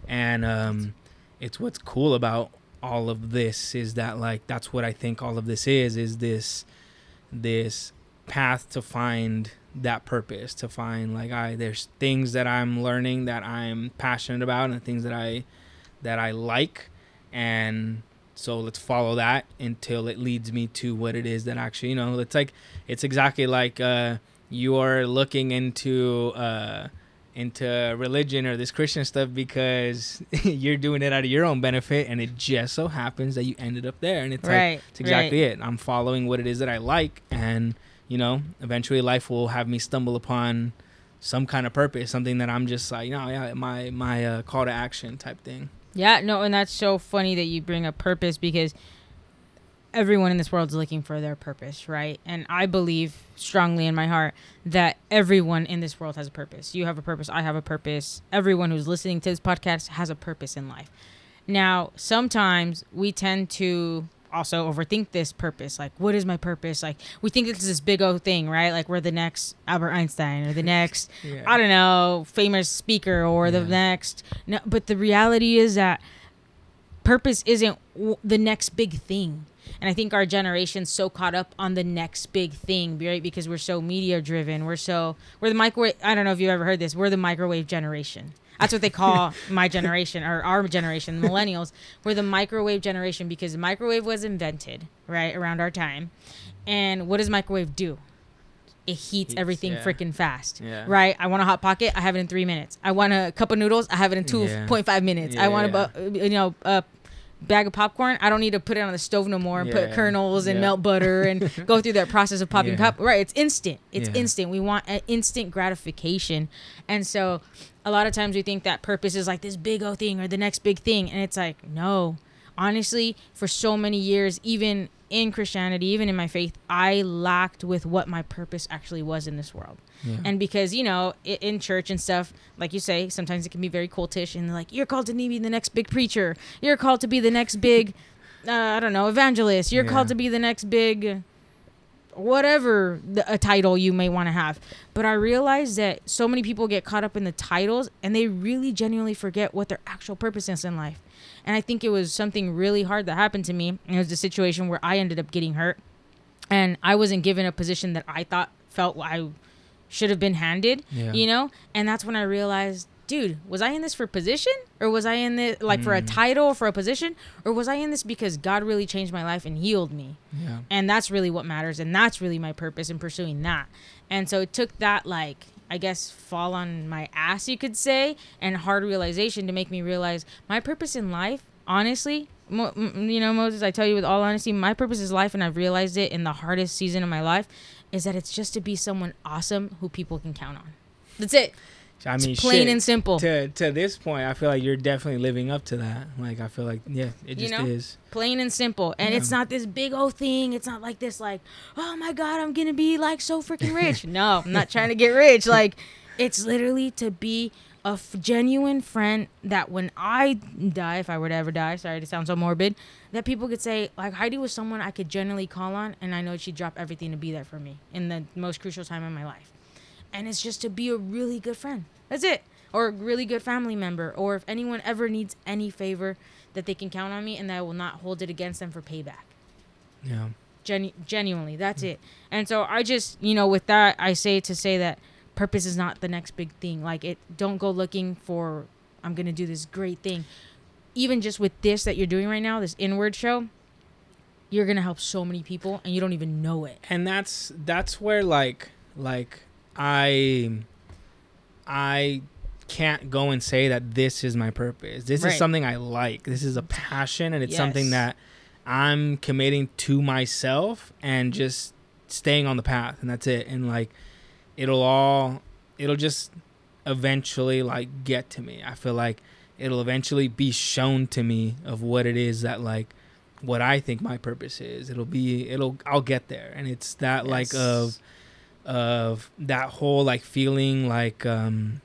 And um it's what's cool about all of this is that like that's what I think all of this is is this this path to find that purpose to find like I there's things that I'm learning that I'm passionate about and things that I that I like. And so let's follow that until it leads me to what it is that actually you know it's like it's exactly like uh you are looking into uh into religion or this Christian stuff because you're doing it out of your own benefit and it just so happens that you ended up there and it's like it's exactly right. it. I'm following what it is that I like, and you know, eventually life will have me stumble upon some kind of purpose, something that I'm just like, you know, yeah, my my uh, call to action type thing. Yeah, no, and that's so funny that you bring up purpose because everyone in this world is looking for their purpose, right? And I believe strongly in my heart that everyone in this world has a purpose. You have a purpose, I have a purpose. Everyone who's listening to this podcast has a purpose in life. Now, sometimes we tend to also overthink this purpose. Like, what is my purpose? Like, we think it's this big old thing, right? Like, we're the next Albert Einstein or the next Yeah. I don't know, famous speaker or the next. No, but the reality is that purpose isn't w- the next big thing. And I think our generation's so caught up on the next big thing, right? Because we're so media driven. We're so we're the microwave. I don't know if you've ever heard this. We're the microwave generation. That's what they call my generation or our generation, millennials. We're the microwave generation because the microwave was invented right around our time. And what does microwave do? It heats, Heats, everything yeah. freaking fast Yeah. right? I want a hot pocket. I have it in three minutes. I want a cup of noodles. I have it in two Yeah. point five minutes. I Yeah, want a you know a bag of popcorn. I don't need to put it on the stove no more and put kernels and Yeah. melt butter and go through that process of popping Yeah. cup. Right? It's instant. It's Yeah. instant. We want an instant gratification, and so a lot of times we think that purpose is like this big old thing or the next big thing, and it's like no. Honestly, for so many years, even in Christianity, even in my faith, I lacked with what my purpose actually was in this world. Yeah. and because you know in church and stuff like you say sometimes it can be very cultish and like you're called to be the next big preacher. You're called to be the next big uh, i don't know evangelist. You're called to be the next big whatever the, a title you may want to have. But i realized that so many people get caught up in the titles and they really genuinely forget what their actual purpose is in life and i think it was something really hard that happened to me. And it was a situation where i ended up getting hurt. And i wasn't given a position that i thought felt i should have been handed Yeah. you know? And that's when i realized dude was i in this for position? Or was i in this like for a Mm. title for a position? Or was i in this because god really changed my life and healed me? Yeah. and that's really what matters. And that's really my purpose in pursuing that. And so it took that like i guess fall on my ass you could say and hard realization to make me realize my purpose in life honestly you know moses i tell you with all honesty my purpose is life and i've realized it in the hardest season of my life is that it's just to be someone awesome who people can count on. That's it I mean, it's plain shit, and simple. To to this point, I feel like you're definitely living up to that. Like I feel like yeah, it You just know? is. plain and simple. And it's not this big old thing. It's not like this like oh my god i'm gonna be like so freaking rich. No i'm not trying to get rich. Like it's literally to be a f- genuine friend that when i die if i were to ever die sorry to sound so morbid that people could say like heidi was someone i could genuinely call on and i know she'd drop everything to be there for me in the most crucial time of my life and it's just to be a really good friend that's it or a really good family member or if anyone ever needs any favor that they can count on me and that I will not hold it against them for payback. Yeah. Genu- genuinely, that's it. And so I just, you know, with that, I say to say that purpose is not the next big thing. Like it, don't go looking for I'm gonna do this great thing. Even just with this that you're doing right now, this inward show, you're gonna help so many people and you don't even know it. and that's that's where like like i i can't go and say that this is my purpose this Right. is something i like this is a passion and it's something that i'm committing to myself and just staying on the path and that's it and like it'll all it'll just eventually like get to me. I feel like it'll eventually be shown to me of what it is that like what I think my purpose is. It'll be it'll I'll get there. And it's that like of of that whole like feeling like um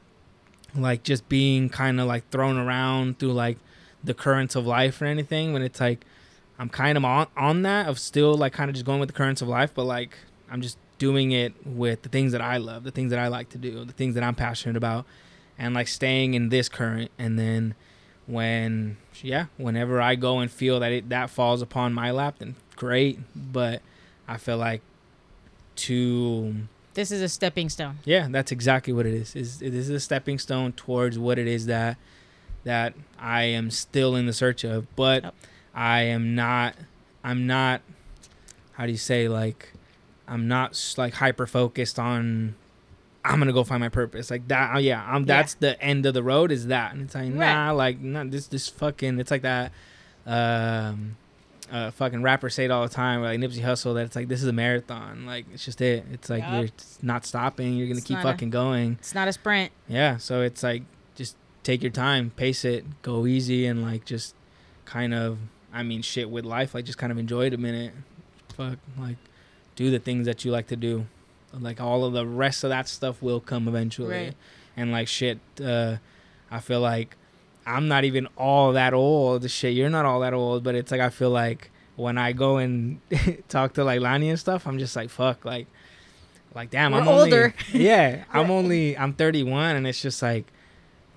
like just being kind of like thrown around through like the currents of life or anything when it's like I'm kind of on on that of still like kind of just going with the currents of life but like I'm just doing it with the things that I love, the things that I like to do, the things that I'm passionate about and like staying in this current. And then when yeah, whenever I go and feel that it that falls upon my lap then great, but I feel like to This is a stepping stone. yeah, that's exactly what it is. this is a stepping stone towards what it is that that I am still in the search of, but. I am not. I'm not. How do you say like? I'm not like hyper focused on. I'm gonna go find my purpose like that. oh, yeah, I'm. Yeah. That's the end of the road. Is that? And it's like Right. nah, like not this. This fucking. It's like that. Um, uh, fucking rappers say it all the time, like Nipsey Hussle, that it's like this is a marathon. Like it's just it. It's like Yup. you're not stopping. You're gonna It's keep not a- fucking going. It's not a sprint. Yeah. So it's like just take your time, pace it, go easy, and like just kind of. I mean, shit with life, like just kind of enjoy it a minute. Fuck, like do the things that you like to do. Like all of the rest of that stuff will come eventually. Right. And like shit, uh, I feel like I'm not even all that old. Shit, you're not all that old, but it's like I feel like when I go and talk to like Lani and stuff, I'm just like fuck, like, like damn, We're I'm older. Only, yeah, I'm only I'm 31, and it's just like,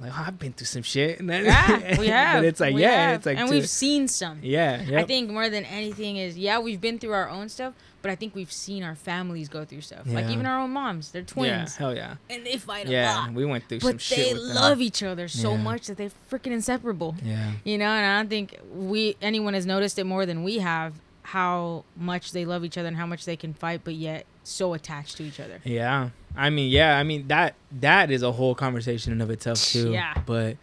like oh, I've been through some shit. And then, Yeah, we have. but it's like We yeah, have. it's like and to- we've seen some. yeah, yeah, I think more than anything is yeah, we've been through our own stuff, but I think we've seen our families go through stuff. Like even our own moms, they're yeah, twins, hell yeah, and they fight a lot. yeah. We went through some shit. But they with them. love each other so Yeah. much that they're freaking inseparable. Yeah, You know, and I don't think we anyone has noticed it more than we have how much they love each other and how much they can fight, but yet so attached to each other. Yeah. I mean, yeah, I mean that that is a whole conversation in of itself too. Yeah. But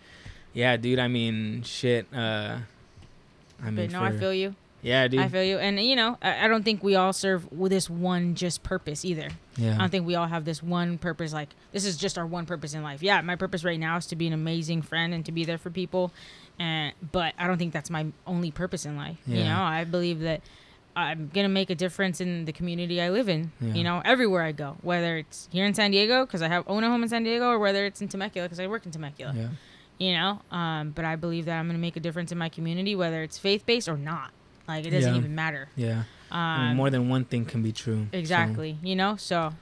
yeah, dude, I mean, shit, uh I mean, But no, I feel you. Yeah, dude. I feel you. And you know, I, I don't think we all serve with this one just purpose either. Yeah, I don't think we all have this one purpose. Like this is just our one purpose in life. Yeah, my purpose right now is to be an amazing friend and to be there for people, and but I don't think that's my only purpose in life. You know, I believe that I'm gonna make a difference in the community I live in. Yeah. You know, everywhere I go, whether it's here in San Diego because I have own a home in San Diego, or whether it's in Temecula because I work in Temecula. yeah. You know, um, but I believe that I'm gonna make a difference in my community, whether it's faith based or not. Like it doesn't Yeah. even matter. Yeah. I mean, Um, more than one thing can be true. so- Exactly. You know, so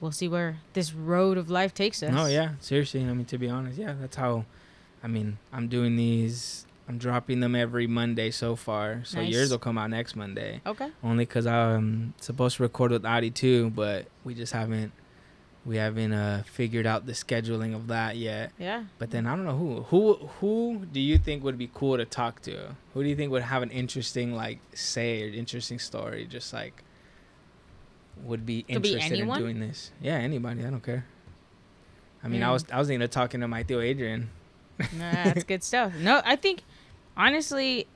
we'll see where this road of life takes us. Oh yeah, seriously. I mean, to be honest, yeah, that's how. I mean, I'm doing these. I'm dropping them every Monday so far. So Nice. yours will come out next Monday. Okay. Only because I'm supposed to record with Adi too, but we just haven't. We haven't uh, figured out the scheduling of that yet. Yeah. But then I don't know who who who do you think would be cool to talk to? Who do you think would have an interesting like say or interesting story? Just like would be Could be interested in doing this. Yeah, anybody. I don't care. I mean, I was I was thinking of talking to my tío Adrian. Nah, that's good stuff. No, I think honestly,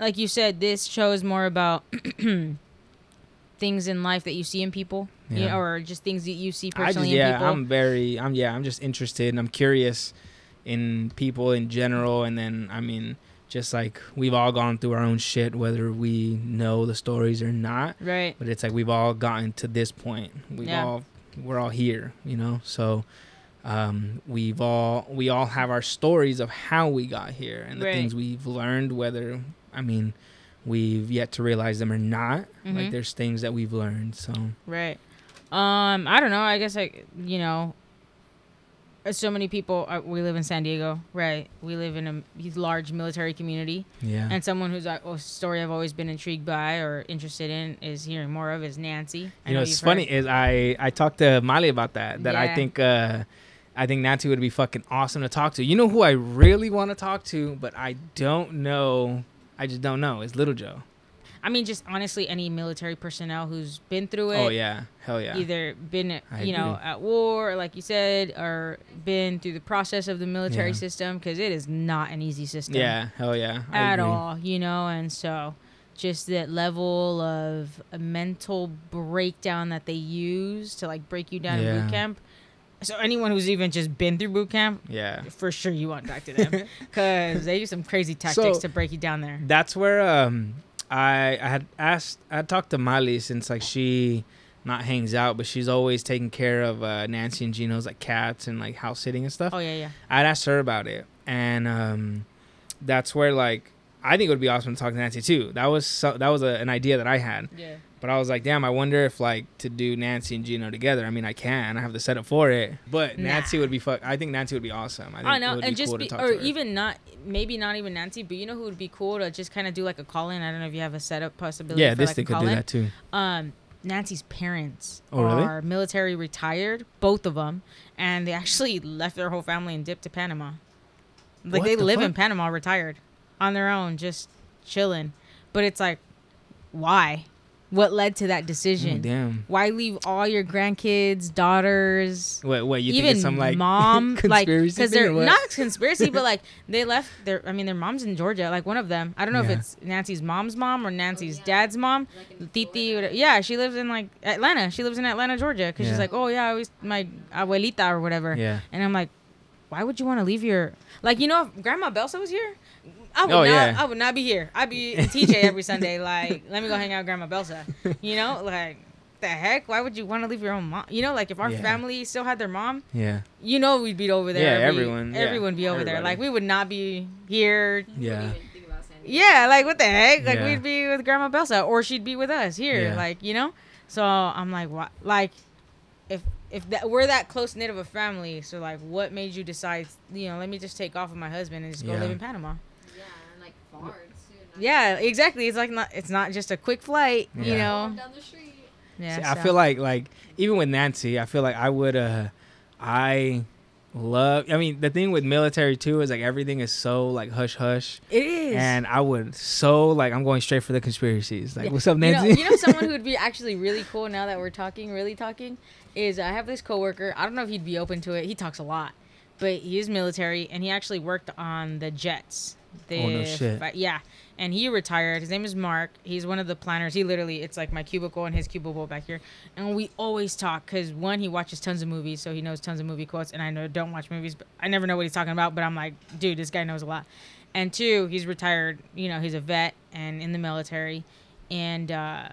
like you said, this show is more about things in life that you see in people, you Yeah. know, or just things that you see I just personally in yeah. I'm very I'm yeah, I'm just interested and I'm curious in people in general and then I mean just like we've all gone through our own shit whether we know the stories or not. right. but it's like we've all gotten to this point we've Yeah. all we're all here you know so um, we've all we all have our stories of how we got here and the Right. things we've learned whether i mean we've yet to realize them or not Mhm. like there's things that we've learned so Right. Um, I don't know. I guess I, you know, uh, so many people. Uh, we live in San Diego, right? We live in a large military community, yeah and someone who's uh, a story I've always been intrigued by or interested in is hearing more of is Nancy. I you know what's heard- funny is i i talked to molly about that that i think uh I think Nancy would be fucking awesome to talk to. You know who I really want to talk to, but I don't know. I just don't know. Is Little Joe. I mean, just honestly, any military personnel who's been through it. Oh yeah, hell yeah. Either been, I you know, agree. at war, like you said, or been through the process of the military Yeah. system, because it is not an easy system. Yeah, hell yeah. I at agree. all, you know, and so just that level of a mental breakdown that they use to like break you down in boot camp. So anyone who's even just been through boot camp, Yeah. for sure you want to talk to them because they use some crazy tactics So- to break you down there. That's where um I I had asked I talked to Miley since like she not hangs out, but she's always taking care of uh, Nancy and Gino's like cats and like house sitting and stuff. Oh yeah, yeah. I'd asked her about it, and um, that's where like I think it would be awesome to talk to Nancy too. That was so, that was a, an idea that I had, Yeah. But I was like, damn, I wonder if like to do Nancy and Gino together. I mean, I can. I have the setup for it, but Nah. Nancy would be fuck. I think Nancy would be awesome. I think I it know, would and be just cool be, to talk or to her. even not, maybe not even Nancy, but you know who would be cool to just kind of do like a call in. I don't know if you have a setup possibility. yeah, for this like thing could do that too. Um, Nancy's parents Oh, really? are military retired, both of them, and they actually left their whole family and dipped to Panama. Like What they the live in? Panama, retired, on their own, just chilling. But it's like, why? What led to that decision? Mm, damn. Why leave all your grandkids, daughters, Wait, wait. You think even it's some like mom, like conspiracy because they're not conspiracy, but like they left their. I mean, their mom's in Georgia. Like one of them. I don't know Yeah. if it's Nancy's mom's mom or Nancy's yeah. dad's mom. Like Titi, Florida. or- yeah, she lives in like Atlanta. She lives in Atlanta, Georgia, because Yeah. she's like, oh yeah, I always my abuelita or whatever. Yeah. And I'm like, why would you want to leave your like you know if Grandma Belsa was here, I would Oh, not. yeah. I would not be here. I'd be in TJ every Sunday. Like, let me go hang out with Grandma Belsa. You know, like the heck? Why would you want to leave your own mom? You know, like if our Yeah. family still had their mom, Yeah. you know we'd be over there. Yeah, every- everyone, yeah, everyone be over there. Like we would not be here. Yeah. even think about San Diego. Yeah, like what the heck? Like Yeah. we'd be with Grandma Belsa, or she'd be with us here. Yeah. Like you know. So I'm like, what? Like, if if that we're that close knit of a family, so like, what made you decide? You know, let me just take off with my husband and just go Yeah. live in Panama. Yeah, and like far too. not Yeah, exactly. It's like not. It's not just a quick flight. You know. down the street. Yeah. See, I feel like like even with Nancy, I feel like I would uh I love I mean the thing with military too is like everything is so like hush hush it is. and I would so like I'm going straight for the conspiracies. Like Yeah. what's up You know, Nancy? you know someone who would be actually really cool now that we're talking, really talking, is I have this coworker. I don't know if he'd be open to it. He talks a lot, but he is military and he actually worked on the jets. The Oh, no shit. fi- yeah, and he retired. His name is Mark. He's one of the planners. He literally, it's like my cubicle and his cubicle back here, and we always talk because one, he watches tons of movies, so he knows tons of movie quotes, and I know don't watch movies, but I never know what he's talking about. But I'm like, dude, this guy knows a lot. And two, he's retired. You know, he's a vet and in the military, and um,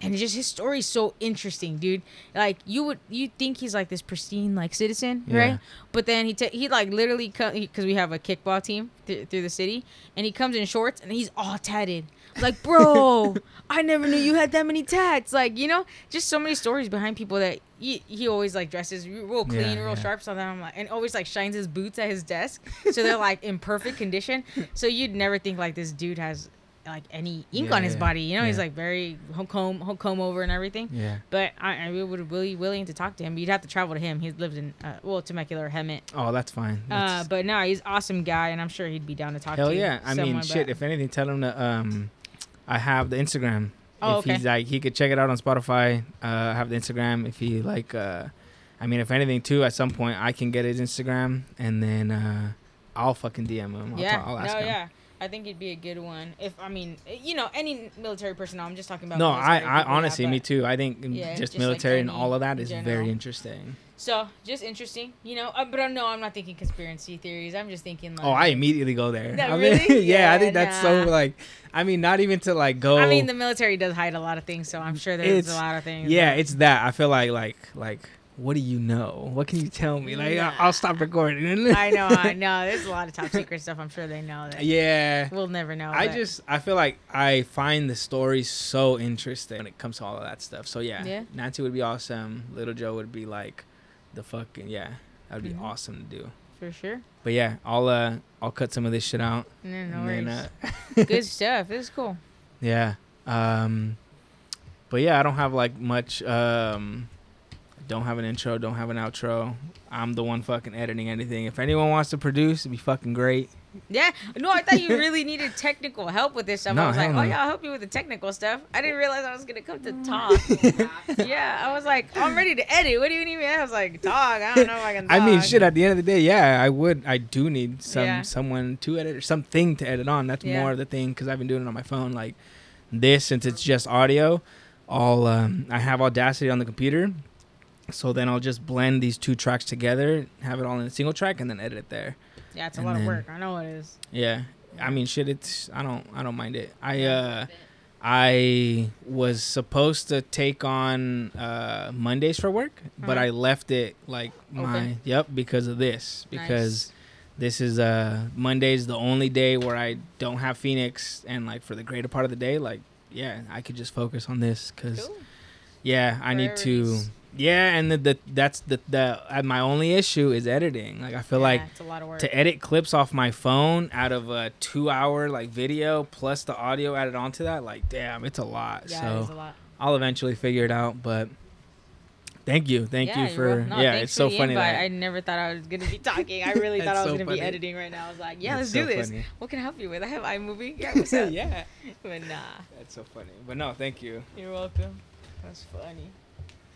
and just his story's so interesting, dude. Like you would you think he's like this pristine like citizen, Yeah. right? But then he ta- he like literally because we have a kickball team th- through the city, and he comes in shorts and he's all tatted. Like, bro, I never knew you had that many tats. Like, you know, just so many stories behind people that he, he always like dresses real clean, Yeah, real yeah. sharp. So then I'm like, and always like shines his boots at his desk, so they're like in perfect condition. So you'd never think like this dude has like any ink Yeah, on his yeah, body. You know, he's like very ho- comb ho- comb over and everything. yeah. But I, I would really willing to talk to him. You'd have to travel to him. He's lived in uh, well Temecula or Hemet. Oh, that's fine. Uh, but no, he's awesome guy, and I'm sure he'd be down to talk to you. Hell to. yeah. I mean someone, shit, but- if anything tell him to um I have the Instagram. Oh, if okay. he's like he could check it out on Spotify. Uh I have the Instagram if he like uh I mean if anything too at some point I can get his Instagram and then uh I'll fucking DM him. I'll, yeah, talk- I'll ask no, him. yeah. I think it'd be a good one. If I mean, you know, any military personnel. I'm just talking about. No, I, I yeah, honestly, me too. I think Yeah, just, just, like, military and all of that is general. very interesting. So just interesting, you know. Uh, but uh, no, I'm not thinking conspiracy theories. I'm just thinking like. Oh, I immediately go there. I mean, really? yeah, I Yeah, think that's so like. I mean, not even to like go. I mean, the military does hide a lot of things, so I'm sure there's a lot of things. yeah, it's that. I feel like like like. What do you know? What can you tell me? Like. I- I'll stop recording. I know, I know. There's a lot of top secret stuff. I'm sure they know that. yeah. We'll never know. I but- just I feel like I find the story so interesting when it comes to all of that stuff. So yeah, Yeah. Nancy would be awesome. Little Joe would be like the fucking yeah. That would be Mhm. awesome to do. for sure. But yeah, I'll uh I'll cut some of this shit out. No, no worries. then, uh, Good stuff. It's cool. yeah. Um but yeah, I don't have like much um don't have an intro, don't have an outro. I'm the one fucking editing anything. If anyone wants to produce, it'd be fucking great. Yeah. No, I thought you really needed technical help with this stuff. No, I was like, hell oh no. yeah, I'll help you with the technical stuff. I didn't realize I was gonna come to talk. yeah, I was like, I'm ready to edit. What do you need me? I was like, talk. I don't know if I can. I mean, shit. At the end of the day, yeah, I would. I do need some Yeah. someone to edit or something to edit on. That's Yeah. more of the thing because I've been doing it on my phone. Like this, since it's just audio, all um, I have Audacity on the computer, So then I'll just blend these two tracks together, have it all in a single track, and then edit it there. Yeah, it's a And lot then- of work. I know it is. Yeah. I mean, shit. It's I don't I don't mind it. I uh I was supposed to take on uh Mondays for work, but Uh-huh. I left it like my yep because of this because Nice. this is uh Monday's the only day where I don't have Phoenix and like for the greater part of the day like yeah I could just focus on this because Cool. yeah I need to. Yeah and the, the that's the the uh, my only issue is editing like I feel like it's a lot of work. to edit clips off my phone out of a two hour like video plus the audio added onto that like damn it's a lot yeah, it is a so lot. i'll eventually figure it out but thank you thank yeah, you for. No, yeah it's so funny that I never thought I was gonna be talking. I really thought I was so gonna be editing right now. I was like, yeah, That's let's do this. funny. What can I help you with? I have iMovie. Yeah, what's up? yeah But nah, that's so funny but no thank you you're welcome. That's funny.